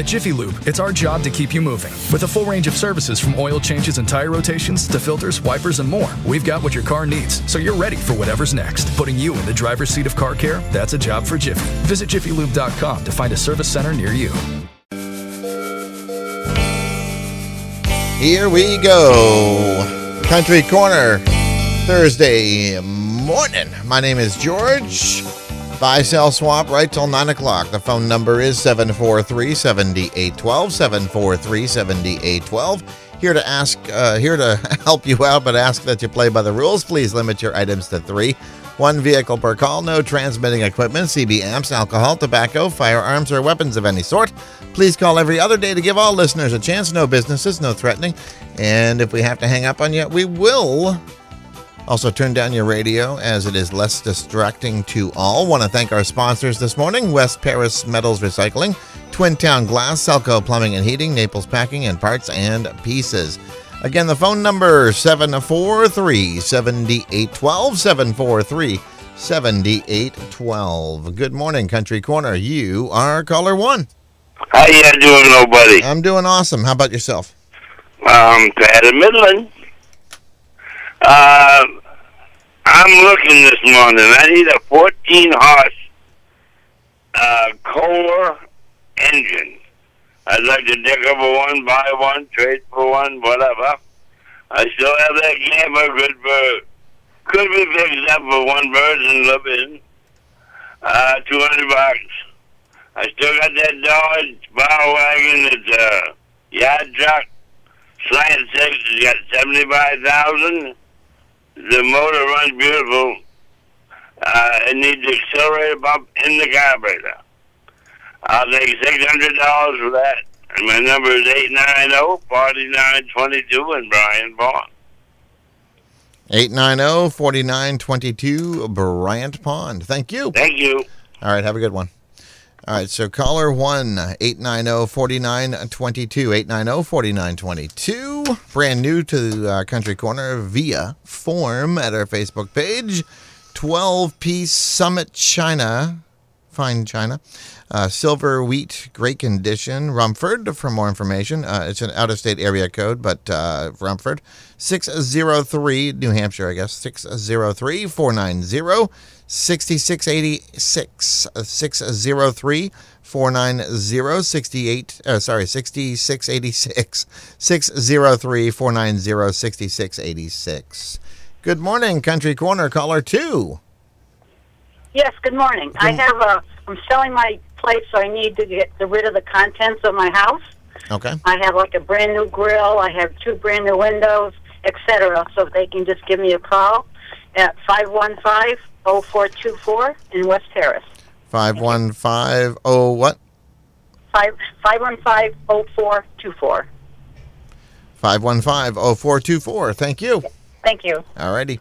At Jiffy Lube, it's our job to keep you moving. With a full range of services from oil changes and tire rotations to filters, wipers, and more, we've got what your car needs, so you're ready for whatever's next. Putting you in the driver's seat of car care, that's a job for Jiffy. Visit jiffylube.com to find a service center near you. Here we go. Country Corner, Thursday morning. My name is George. Buy, sell, swap right till 9 o'clock. The phone number is 743 7812. 743 7812. Here to ask, uh, here to help you out, but ask that you play by the rules. Please limit your items to three. One vehicle per call, no transmitting equipment, CB amps, alcohol, tobacco, firearms, or weapons of any sort. Please call every other day to give all listeners a chance. No businesses, no threatening. And if we have to hang up on you, we will also, turn down your radio as it is less distracting to all. Want to thank our sponsors this morning West Paris Metals Recycling, Twin Town Glass, Selco Plumbing and Heating, Naples Packing and Parts and Pieces. Again, the phone number 743 7812 743 7812. Good morning, Country Corner. You are caller one. How you doing, nobody? I'm doing awesome. How about yourself? Um, Pat of Midland. Uh, I'm looking this morning. I need a 14 horse uh, Kohler engine. I'd like to dig up a one, buy one, trade for one, whatever. I still have that camper, good bird. Could be fixed up for one bird and live in. Uh, 200 bucks. I still got that Dodge Power Wagon. It's a yard truck. Slant six. It's got 75000 the motor runs beautiful. Uh, it needs the accelerator bump in the carburetor. I'll take six hundred dollars for that. And my number is eight nine zero forty nine twenty two in Bryant Pond. 890 4922 Bryant Pond. Thank you. Thank you. All right, have a good one. All right, so caller 1 890 4922. 890 4922. Brand new to uh, Country Corner via form at our Facebook page. 12 piece Summit China, fine China. Uh, silver wheat, great condition. Rumford, for more information. Uh, it's an out of state area code, but uh, Rumford. 603, New Hampshire, I guess. 603 490 6686 603 490 68 uh, sorry 6686 603 490 6686 Good morning Country Corner caller 2 Yes, good morning. I have a I'm selling my place so I need to get rid of the contents of my house. Okay. I have like a brand new grill, I have two brand new windows, etc. So if they can just give me a call at 515 0424 in West Terrace. 515 oh what? 5 515 0424. 515 0424. Thank you. Thank you. All righty.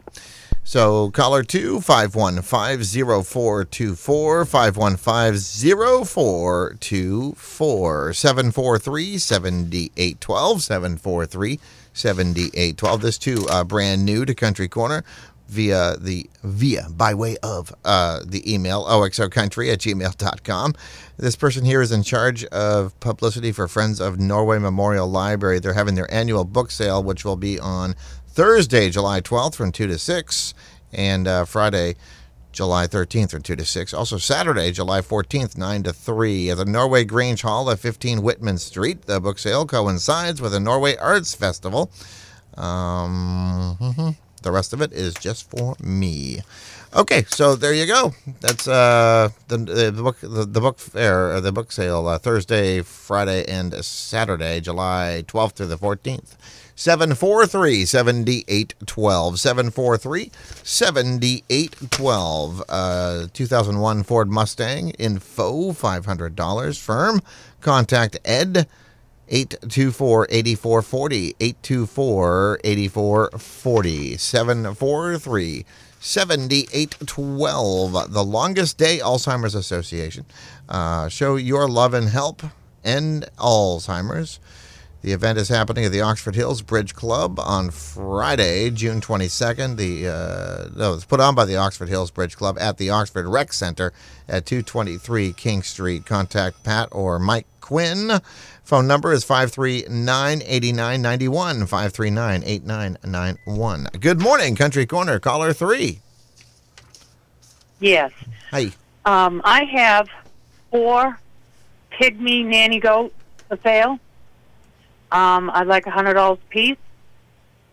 So caller 2 515 0424 515 0424 743 7812 743 7812. This too uh, brand new to Country Corner via the via by way of uh, the email oxocountry at gmail.com this person here is in charge of publicity for friends of norway memorial library they're having their annual book sale which will be on thursday july 12th from 2 to 6 and uh, friday July 13th from 2 to 6. Also, Saturday, July 14th, 9 to 3 at the Norway Grange Hall at 15 Whitman Street. The book sale coincides with the Norway Arts Festival. Um, mhm. The rest of it is just for me. Okay, so there you go. That's uh, the, the book the, the book fair or the book sale uh, Thursday, Friday, and Saturday, July 12th through the 14th. 743 7812. 743 7812. Uh, 2001 Ford Mustang info $500 firm. Contact Ed 824 8440. 824 8440. 743 7812. The Longest Day Alzheimer's Association. Uh, show your love and help end Alzheimer's. The event is happening at the Oxford Hills Bridge Club on Friday, June 22nd. The uh, no, it's put on by the Oxford Hills Bridge Club at the Oxford Rec Center at 223 King Street. Contact Pat or Mike Quinn. Phone number is 539 8991. 539 8991. Good morning, Country Corner. Caller 3. Yes. Hi. Um, I have four pygmy nanny goats for sale. Um, I'd like a hundred dollars a piece.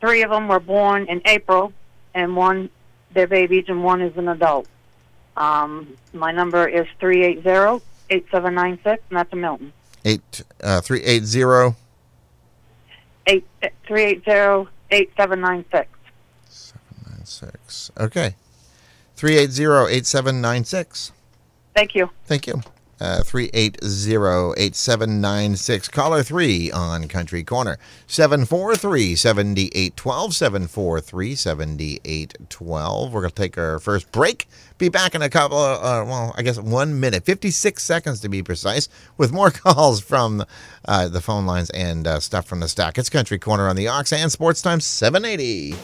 Three of them were born in April, and one they're babies, and one is an adult. Um, my number is three eight zero eight seven nine six, and that's a Milton. Eight, uh, 380 Eight three eight zero eight seven nine six. 96. Okay. 380 8796. Thank you. Thank you. Uh, 380-8796. Caller 3 on Country Corner. 743-7812. 743-7812. We're going to take our first break. Be back in a couple of, uh, well, I guess one minute. 56 seconds to be precise. With more calls from uh, the phone lines and uh, stuff from the stack. It's Country Corner on the Ox and Sports Time 780.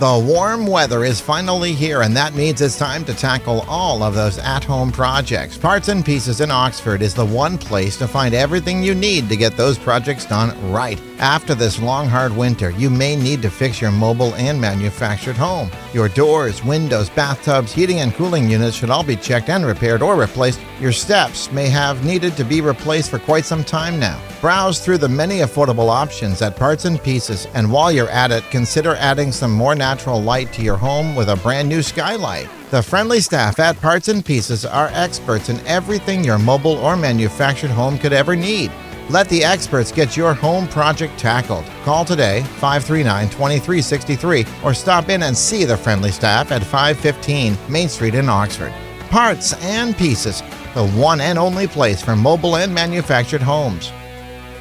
The warm weather is finally here, and that means it's time to tackle all of those at home projects. Parts and Pieces in Oxford is the one place to find everything you need to get those projects done right. After this long, hard winter, you may need to fix your mobile and manufactured home. Your doors, windows, bathtubs, heating and cooling units should all be checked and repaired or replaced. Your steps may have needed to be replaced for quite some time now. Browse through the many affordable options at Parts and Pieces, and while you're at it, consider adding some more natural light to your home with a brand new skylight. The friendly staff at Parts and Pieces are experts in everything your mobile or manufactured home could ever need. Let the experts get your home project tackled. Call today 539 2363 or stop in and see the friendly staff at 515 Main Street in Oxford. Parts and Pieces, the one and only place for mobile and manufactured homes.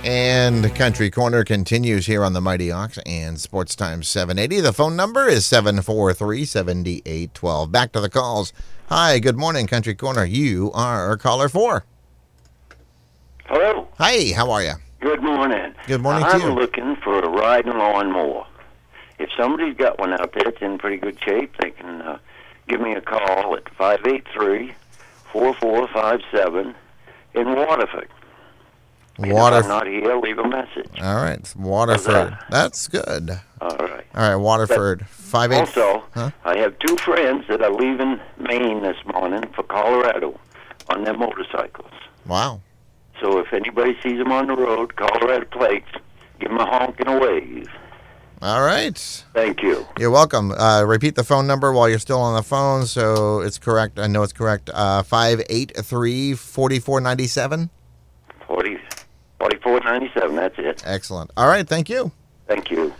And Country Corner continues here on the Mighty Ox and Sports Time 780. The phone number is 743 7812. Back to the calls. Hi, good morning, Country Corner. You are caller four. Hello. Hi, how are you? Good morning. Good morning to I'm you. looking for a ride and lawnmower. If somebody's got one out there that's in pretty good shape, they can uh, give me a call at five eight three four four five seven in Waterford. Water. If I'm not here, leave a message. All right, Waterford. That? That's good. All right. All right, Waterford. But Five eight. Also, huh? I have two friends that are leaving Maine this morning for Colorado on their motorcycles. Wow. So if anybody sees them on the road, Colorado plates, give them a honk and a wave. All right. Thank you. You're welcome. Uh, repeat the phone number while you're still on the phone so it's correct. I know it's correct. Uh, 583 4497? 40, Forty-four ninety-seven. That's it. Excellent. All right. Thank you. Thank you.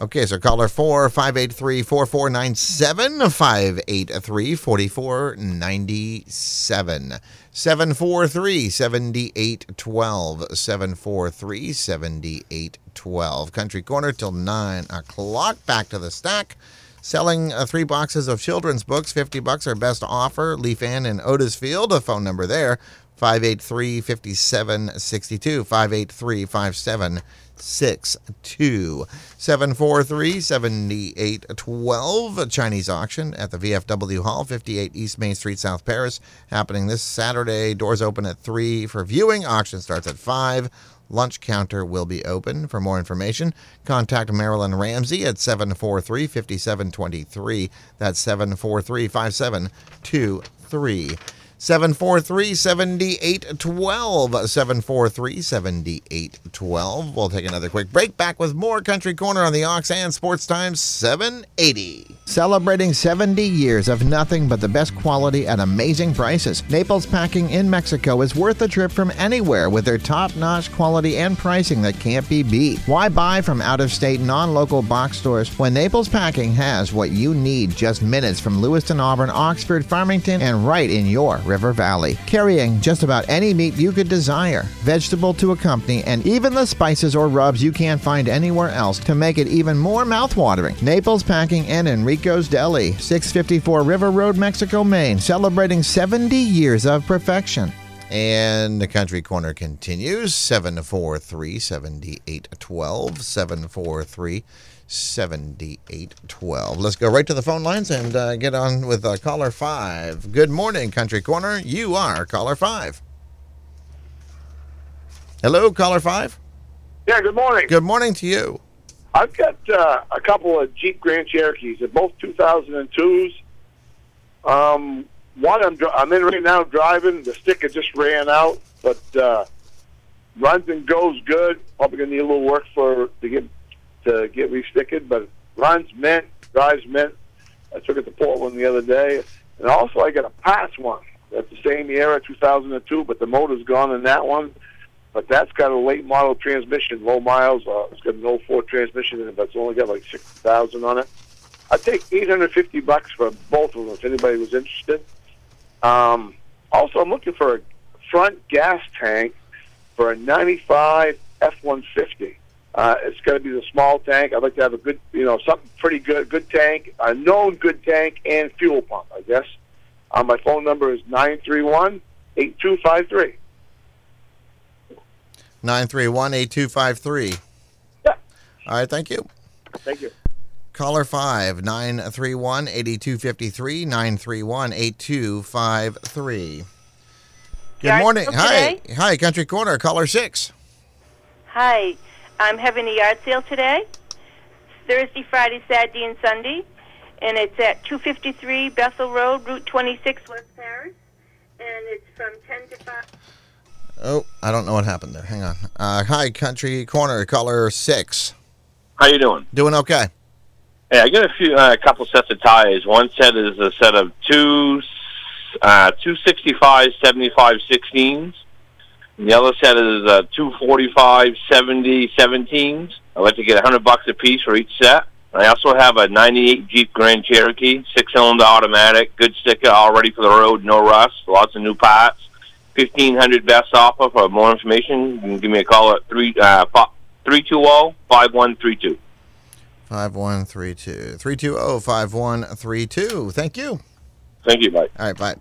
Okay, so caller 4 4497 4497 743 7812 743 7812 Country Corner till 9 o'clock. Back to the stack. Selling uh, three boxes of children's books, 50 bucks, our best offer. Leaf Ann in Otisfield. A phone number there, 583 5762 583 5762 743 7812 Chinese auction at the VFW Hall 58 East Main Street South Paris happening this Saturday doors open at 3 for viewing auction starts at 5 Lunch counter will be open. For more information, contact Marilyn Ramsey at 743 5723. That's 743 5723. 743 7812. 743 7812. We'll take another quick break. Back with more Country Corner on the Ox and Sports Times 780. Celebrating 70 years of nothing but the best quality at amazing prices. Naples Packing in Mexico is worth a trip from anywhere with their top notch quality and pricing that can't be beat. Why buy from out of state, non local box stores when Naples Packing has what you need just minutes from Lewiston, Auburn, Oxford, Farmington, and right in your River Valley? Carrying just about any meat you could desire, vegetable to accompany, and even the spices or rubs you can't find anywhere else to make it even more mouthwatering. Naples Packing and Enrico's Deli, 654 River Road, Mexico, Maine, celebrating 70 years of perfection. And the country corner continues 743 7812. 743 7812. Let's go right to the phone lines and uh, get on with uh, caller five. Good morning, country corner. You are caller five. Hello, caller five. Yeah, good morning. Good morning to you. I've got uh, a couple of Jeep Grand Cherokees. They're both 2002s. Um, one I'm, I'm in right now driving. The sticker just ran out, but uh, runs and goes good. Probably gonna need a little work for to get to get restickered, but runs mint, drives mint. I took it to Portland the other day, and also I got a pass one. That's the same era, 2002, but the motor's gone in that one. But that's got a late model transmission, low miles. Uh, it's got an 04 transmission in it, but it's only got like 6,000 on it. I'd take 850 bucks for both of them if anybody was interested. Um, also, I'm looking for a front gas tank for a 95 F-150. Uh, it's got to be the small tank. I'd like to have a good, you know, something pretty good, good tank, a known good tank, and fuel pump, I guess. Uh, my phone number is 931 8253. 931 8253. Yeah. All right, thank you. Thank you. Caller 5 931 8253 931 8253. Good morning. Hi. today? Hi, Country Corner, caller 6. Hi, I'm having a yard sale today. Thursday, Friday, Saturday, and Sunday, and it's at 253 Bethel Road, Route 26, West Paris, and it's from 10 to 5. Oh, I don't know what happened there. Hang on. Uh, hi, Country Corner, caller 6. How you doing? Doing okay. Hey, I got a few, uh, a couple sets of tires. One set is a set of two, uh, two sixty-five, seventy-five, sixteens. The other set is uh, two forty-five, seventy, seventeens. I'd like to get a hundred bucks a piece for each set. I also have a '98 Jeep Grand Cherokee, six-cylinder automatic, good sticker, all ready for the road, no rust, lots of new parts. Fifteen hundred best offer. For more information, you can give me a call at three uh, three two zero five one three two. 5132. 320 5132. Thank you. Thank you, bye. All right, bye.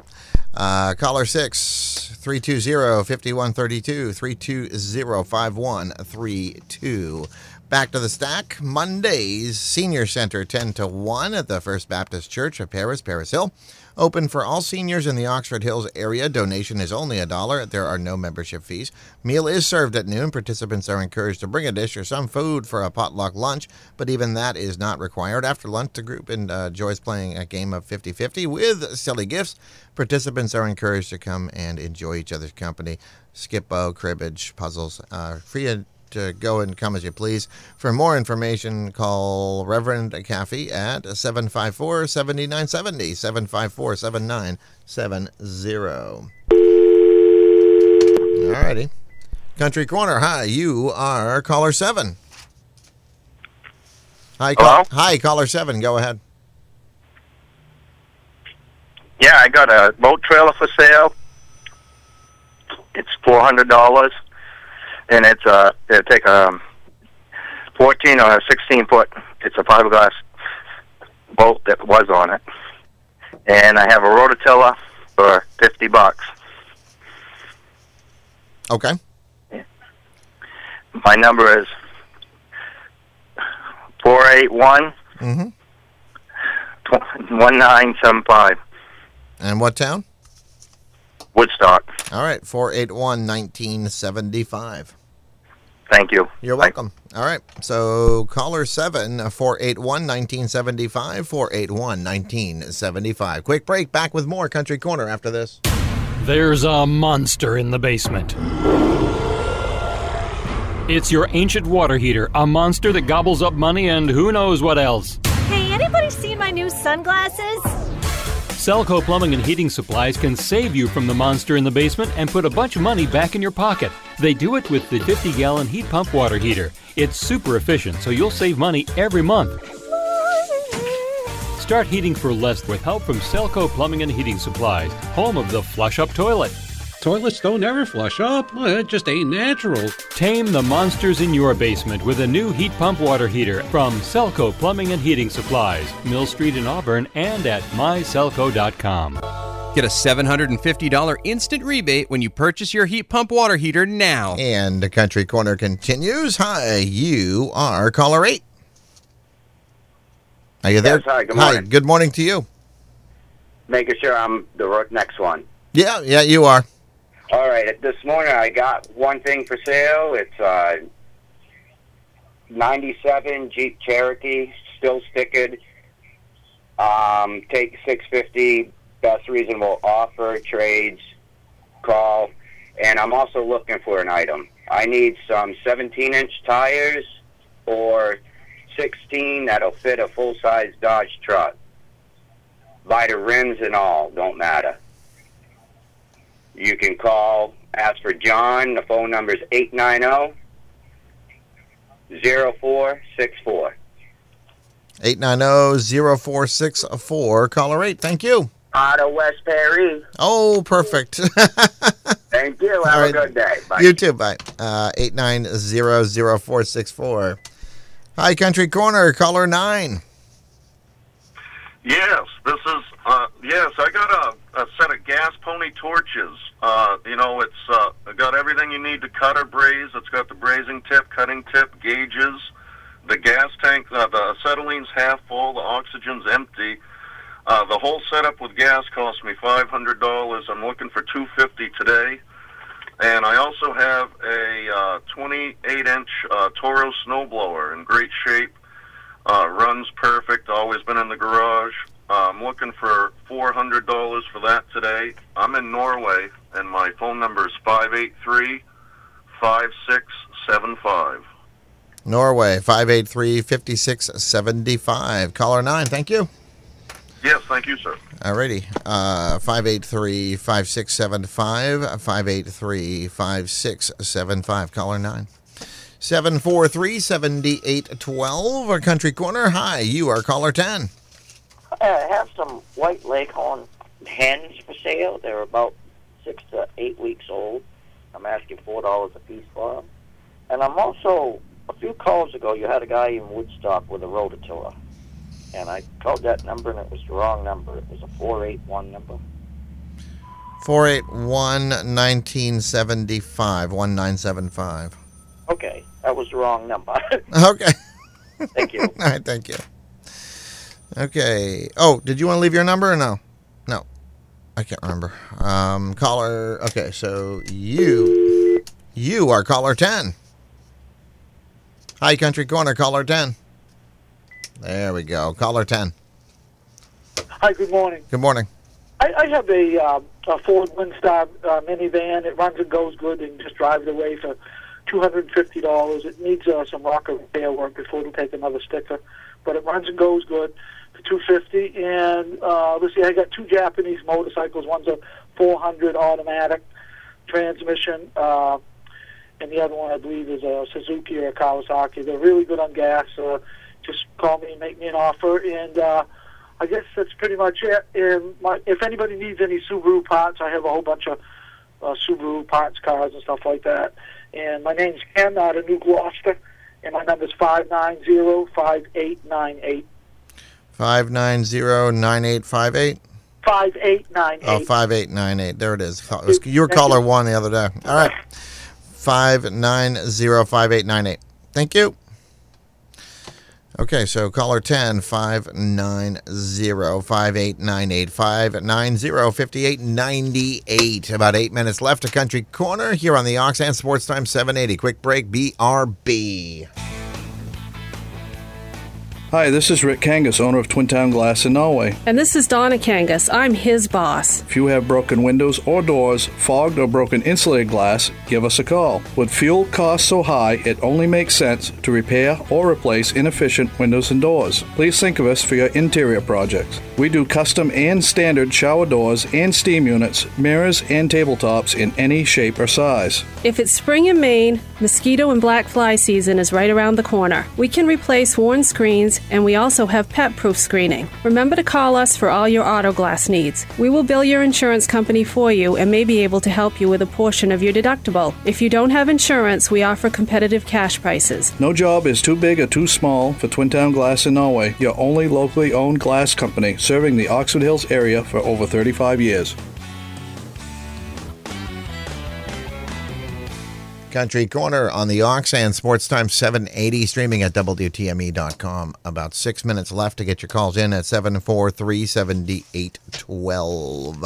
Uh, caller 6 320 5132. 320 5132. Back to the stack. Mondays, Senior Center 10 to 1 at the First Baptist Church of Paris, Paris Hill. Open for all seniors in the Oxford Hills area. Donation is only a dollar. There are no membership fees. Meal is served at noon. Participants are encouraged to bring a dish or some food for a potluck lunch, but even that is not required. After lunch, the group enjoys playing a game of 50 50 with silly gifts. Participants are encouraged to come and enjoy each other's company. Skip-Bo, cribbage, puzzles, uh, free to go and come as you please. For more information, call Reverend Caffey at 754 7970. 754 7970. All righty. Country Corner, hi. You are caller 7. Hi, call- hi, caller 7. Go ahead. Yeah, I got a boat trailer for sale. It's four hundred dollars, and it's uh, it take a fourteen or a sixteen foot. It's a fiberglass boat that was on it, and I have a rototiller for fifty bucks. Okay. My number is four eight one Mm-hmm. one nine seven five. And what town? Woodstock. All right, 481 1975. Thank you. You're welcome. All right. So caller 7 uh, 481 1975 481 1975. Quick break. Back with more Country Corner after this. There's a monster in the basement. It's your ancient water heater, a monster that gobbles up money and who knows what else. Hey, anybody seen my new sunglasses? Selco Plumbing and Heating Supplies can save you from the monster in the basement and put a bunch of money back in your pocket. They do it with the 50 gallon heat pump water heater. It's super efficient, so you'll save money every month. Start heating for less with help from Selco Plumbing and Heating Supplies, home of the flush up toilet. Toilets don't ever flush up. Well, it just ain't natural. Tame the monsters in your basement with a new heat pump water heater from Selco Plumbing and Heating Supplies, Mill Street in Auburn, and at myselco.com. Get a $750 instant rebate when you purchase your heat pump water heater now. And the Country Corner continues. Hi, you are caller eight. Are you there? Yes, hi, good morning. good morning to you. making sure I'm the next one. Yeah, yeah, you are. All right. This morning I got one thing for sale. It's uh, 97 Jeep Cherokee, still stickered. Um, take 650. Best reasonable offer. Trades. Call. And I'm also looking for an item. I need some 17 inch tires or 16 that'll fit a full size Dodge truck. Vita rims and all, don't matter. You can call, ask for John. The phone number is 890 0464. 890-0464. Caller 8. Thank you. Out of West Perry. Oh, perfect. Thank you. Have All a right. good day. Bye. You too. Bye. Uh, 890-0464. Hi, Country Corner. Caller 9. Yes, this is. Uh, yes, I got a, a set of gas pony torches. Uh, you know, it's uh, got everything you need to cut or braze. It's got the brazing tip, cutting tip, gauges. The gas tank, uh, the acetylene's half full. The oxygen's empty. Uh, the whole setup with gas cost me five hundred dollars. I'm looking for two fifty today. And I also have a uh, 28 inch uh, Toro snowblower in great shape. Uh, runs perfect. Always been in the garage. Uh, I'm looking for four hundred dollars for that today. I'm in Norway, and my phone number is five eight three five six seven five. Norway, 583-5675. Caller 9. Thank you. Yes, thank you, sir. Alrighty. Uh, 583-5675. 583-5675. Caller 9. 743-7812. Our Country Corner. Hi, you are caller 10. I have some white leghorn hens for sale. They're about six to eight weeks old. I'm asking four dollars a piece for them. And I'm also a few calls ago. You had a guy in Woodstock with a rototiller, and I called that number and it was the wrong number. It was a four eight one number. 481-1975. 1975. Okay, that was the wrong number. Okay. Thank you. All right, thank you. Okay. Oh, did you want to leave your number or no? No. I can't remember. Um, caller. Okay, so you you are caller 10. Hi, Country Corner, caller 10. There we go. Caller 10. Hi, good morning. Good morning. I, I have a, uh, a Ford Windstar uh, minivan. It runs and goes good and just drive it away for $250. It needs uh, some rocker repair work before it'll take another sticker, but it runs and goes good for 250 And uh, let's see, I got two Japanese motorcycles. One's a 400 automatic transmission, uh, and the other one I believe is a Suzuki or a Kawasaki. They're really good on gas. Uh, just call me and make me an offer, and uh, I guess that's pretty much it. And my, if anybody needs any Subaru parts, I have a whole bunch of uh, Subaru parts cars and stuff like that. And my name's Ken out of New Gloucester, and my number's five nine zero five eight nine eight 590-9858. five eight nine Oh, eight. 5898. There it is. You were caller 1 the other day. All right. 590-5898. Thank you. Okay, so caller 10 590-5898 590-5898. About eight minutes left to Country Corner here on the Ox and Sports Time 780. Quick break, BRB. Hi, this is Rick Kangas, owner of Twin Town Glass in Norway. And this is Donna Kangas. I'm his boss. If you have broken windows or doors, fogged or broken insulated glass, give us a call. With fuel costs so high, it only makes sense to repair or replace inefficient windows and doors. Please think of us for your interior projects. We do custom and standard shower doors and steam units, mirrors, and tabletops in any shape or size. If it's spring in Maine, mosquito and black fly season is right around the corner. We can replace worn screens, and we also have pet proof screening. Remember to call us for all your auto glass needs. We will bill your insurance company for you and may be able to help you with a portion of your deductible. If you don't have insurance, we offer competitive cash prices. No job is too big or too small for Twin Town Glass in Norway, your only locally owned glass company serving the Oxford Hills area for over 35 years. Country Corner on the Ox and Sports Time 780, streaming at WTME.com. About six minutes left to get your calls in at 743 7812.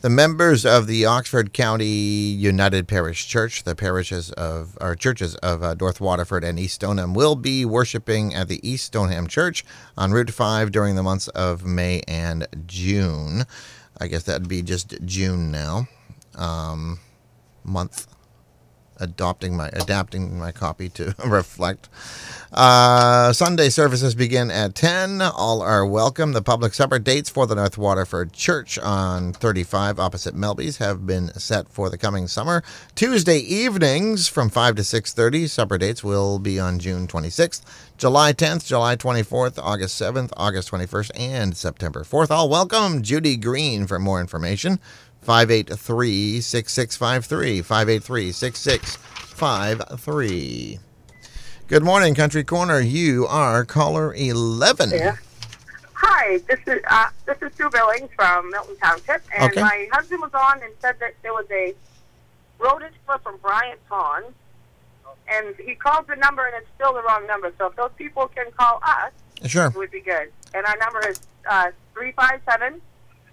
The members of the Oxford County United Parish Church, the parishes of our churches of uh, North Waterford and East Stoneham, will be worshiping at the East Stoneham Church on Route 5 during the months of May and June. I guess that'd be just June now. Um, month adopting my adapting my copy to reflect. Uh, Sunday services begin at 10. All are welcome. The public supper dates for the North Waterford Church on 35 opposite Melby's have been set for the coming summer. Tuesday evenings from 5 to 6:30. Supper dates will be on June 26th, July 10th, July 24th, August 7th, August 21st, and September 4th. All welcome. Judy Green for more information. 583 6653. 583 6653. Good morning, Country Corner. You are caller 11. Yeah. Hi, this is uh, this is Sue Billings from Milton Township, and Okay. my husband was on and said that there was a rodent slip from Bryant Pond, and he called the number and it's still the wrong number. So if those people can call us, Sure. it would be good. And our number is uh, three five seven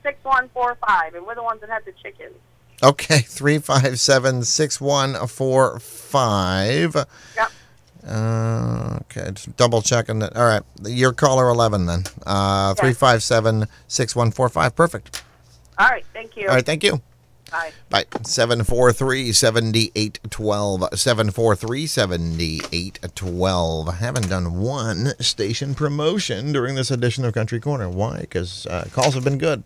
six one four five, and we're the ones that have the chickens. Okay, 357 6145. Yep. Uh, okay, just double checking that. All right, you're caller 11 then. Uh, 357 6145. Perfect. All right, thank you. All right, thank you. Bye. Bye. 743 7812. 743 7812. I haven't done one station promotion during this edition of Country Corner. Why? Because uh, calls have been good.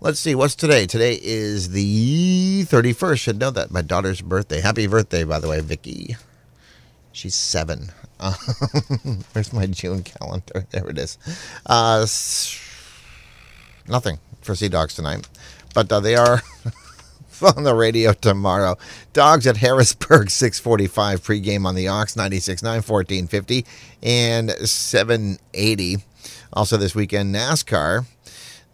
Let's see, what's today? Today is the 31st. Should know that. My daughter's birthday. Happy birthday, by the way, Vicky. She's seven. Uh, where's my June calendar? There it is. Uh, nothing for Sea Dogs tonight, but uh, they are on the radio tomorrow. Dogs at Harrisburg, 645 pregame on the Ox, 96.9, 1450, and 780. Also this weekend, NASCAR,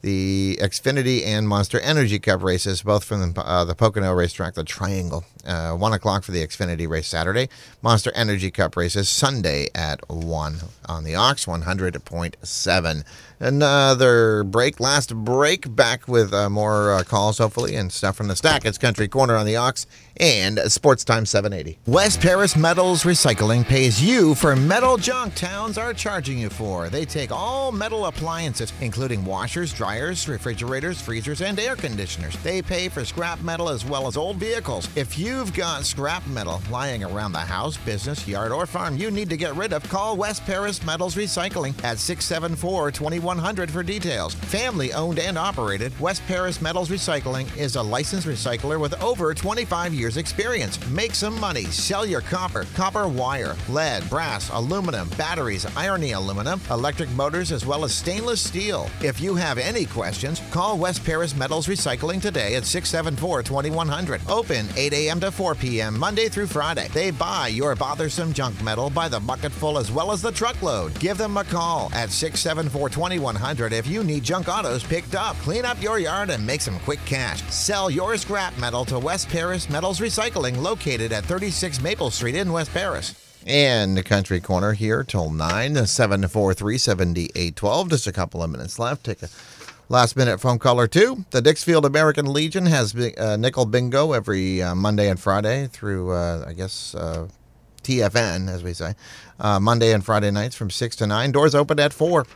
the Xfinity and Monster Energy Cup races, both from the, uh, the Pocono racetrack, the Triangle. Uh, 1 o'clock for the Xfinity race Saturday. Monster Energy Cup races Sunday at 1 on the Ox, 100.7. Another break, last break, back with uh, more uh, calls, hopefully, and stuff from the stack. It's Country Corner on the Ox and Sports Time 780. West Paris Metals Recycling pays you for metal junk towns are charging you for. They take all metal appliances, including washers, dryers, refrigerators, freezers, and air conditioners. They pay for scrap metal as well as old vehicles. If you've got scrap metal lying around the house, business, yard, or farm you need to get rid of, call West Paris Metals Recycling at 674 2100 for details. Family owned and operated, West Paris Metals Recycling is a licensed recycler with over 25 years experience. Make some money. Sell your copper, copper wire, lead, brass, aluminum, batteries, irony aluminum, electric motors, as well as stainless steel. If you have any questions, call West Paris Metals Recycling today at 674 2100. Open 8 a.m. to 4 p.m. Monday through Friday. They buy your bothersome junk metal by the bucketful as well as the truckload. Give them a call at 674 2100 if you need junk autos picked up. Clean up your yard and make some quick cash. Sell your scrap metal to West Paris Metals Recycling located at 36 Maple Street in West Paris. And the country corner here till 9, 743 7812. Just a couple of minutes left. Take a last minute phone call or two. The Dixfield American Legion has uh, nickel bingo every uh, Monday and Friday through, uh, I guess, uh, TFN, as we say. Uh, Monday and Friday nights from 6 to 9. Doors open at 4.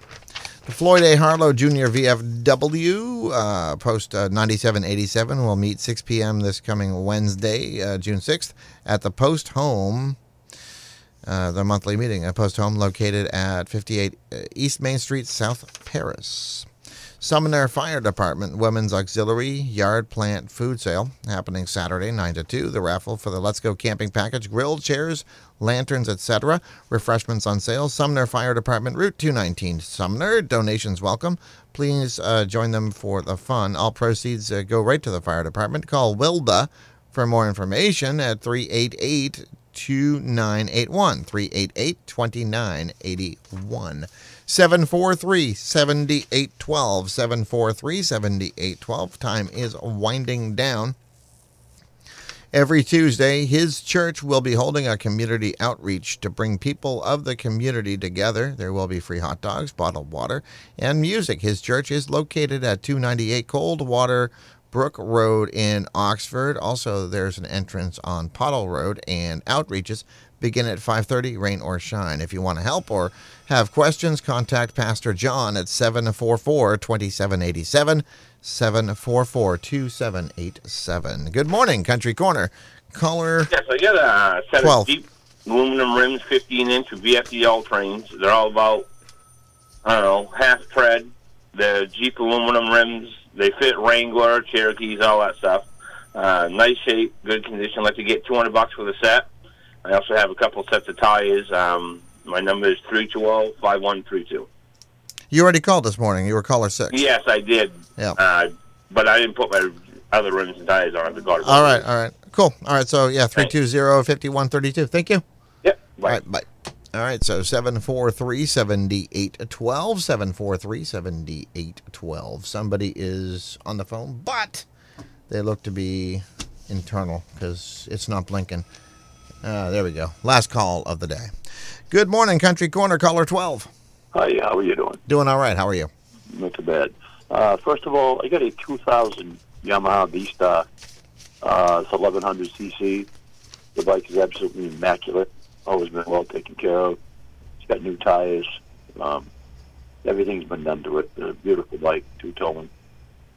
The Floyd A. Harlow Jr. VFW uh, post uh, 9787 will meet 6 p.m. this coming Wednesday, June 6th, at the Post Home. Uh, the monthly meeting, a post home located at 58 uh, East Main Street, South Paris. Sumner Fire Department Women's Auxiliary Yard Plant Food Sale happening Saturday 9 to 2. The raffle for the Let's Go Camping Package, grilled chairs, lanterns, etc. Refreshments on sale. Sumner Fire Department, Route 219, Sumner. Donations welcome. Please uh, join them for the fun. All proceeds uh, go right to the fire department. Call Wilda for more information at 388 2981. 388 2981. 743 7812. 743 7812. Time is winding down. Every Tuesday, his church will be holding a community outreach to bring people of the community together. There will be free hot dogs, bottled water, and music. His church is located at 298 Coldwater Brook Road in Oxford. Also, there's an entrance on Pottle Road, and outreaches begin at 5:30, rain or shine. If you want to help or have questions, contact Pastor John at 744-2787, 744-2787. Good morning, Country Corner. Caller Yes, I got a set 12. of Jeep aluminum rims, 15 inch with VFDL trains. They're all about, I don't know, half tread. The Jeep aluminum rims, they fit Wrangler, Cherokees, all that stuff. Uh, nice shape, good condition. Like to get 200 bucks for the set. I also have a couple sets of tires. Um, my number is 320-5132. You already called this morning. You were caller six. Yes, I did. Yeah. Uh, but I didn't put my other rims and tires on. I got. All right, all right. Cool. All right, so yeah, 320-5132. Thank you. Yep. All right, bye. All right, so 743-7812, 743-7812. Somebody is on the phone, but they look to be internal because it's not blinking. Uh, there we go. Last call of the day. Good morning, Country Corner, caller 12. Hi, how are you doing? Doing all right. How are you? Not too bad. Uh, first of all, I got a 2000 Yamaha V-Star. Uh, it's 1100 cc. The bike is absolutely immaculate. Always been well taken care of. It's got new tires. Um, everything's been done to it. A beautiful bike, two-tone.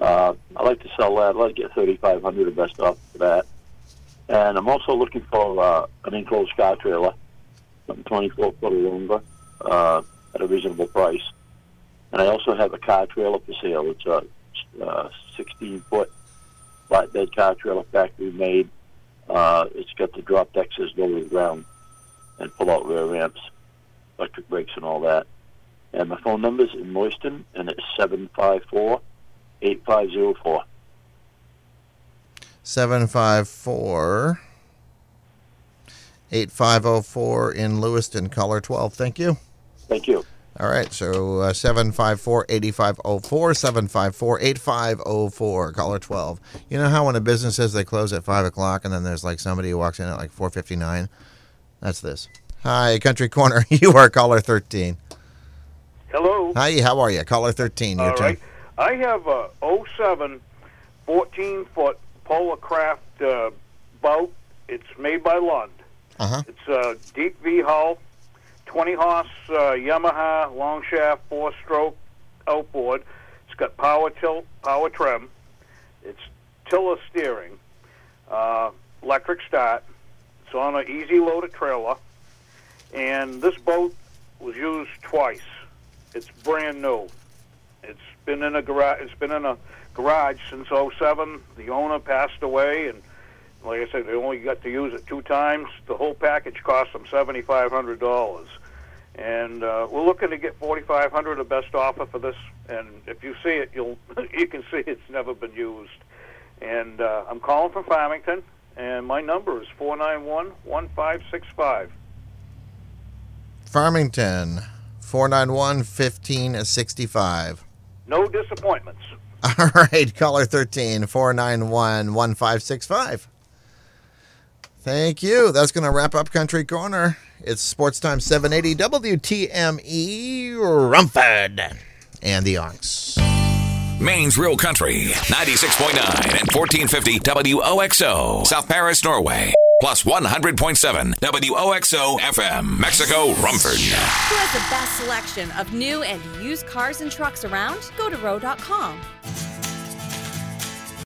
Uh, I like to sell that. I'd like to get 3500 the best off for that. And I'm also looking for uh, an enclosed car trailer, something 24 foot or uh, at a reasonable price. And I also have a car trailer for sale. It's a uh, 16 foot flatbed car trailer, factory made. Uh, it's got the drop decks as low the ground and pull out rear ramps, electric brakes, and all that. And my phone number is in Lewiston, and it's 754 8504. 754 8504 in Lewiston, caller 12. Thank you. Thank you. All right, so uh, 754 8504, 754 8504, caller 12. You know how when a business says they close at 5 o'clock and then there's like somebody who walks in at like 459? That's this. Hi, Country Corner. You are caller 13. Hello. Hi, how are you? Caller 13. Your All turn. right. I have a 07 14 foot Polar Kraft uh, boat. It's made by Lund. Uh-huh. It's a deep V hull, 20 horse uh, Yamaha long shaft four stroke outboard. It's got power tilt, power trim. It's tiller steering, uh, electric start. It's on an easy loaded trailer, and this boat was used twice. It's brand new. It's been in a garage. It's been in a garage since '07. The owner passed away, and like I said, they only got to use it two times. The whole package cost them seventy five hundred dollars, and uh, we're looking to get forty five hundred. The best offer for this, and if you see it, you'll you can see it's never been used. And uh, I'm calling from Farmington, and my number is four nine one one five six five. Farmington, 491 1565. No disappointments. All right, caller 13, 491 1565. Thank you. That's going to wrap up Country Corner. It's Sports Time 780 WTME Rumford and the Ox. Maine's Real Country, 96.9 and 1450 WOXO, South Paris, Norway. Plus 100.7 WOXO FM, Mexico, Rumford. Who has the best selection of new and used cars and trucks around? Go to row.com.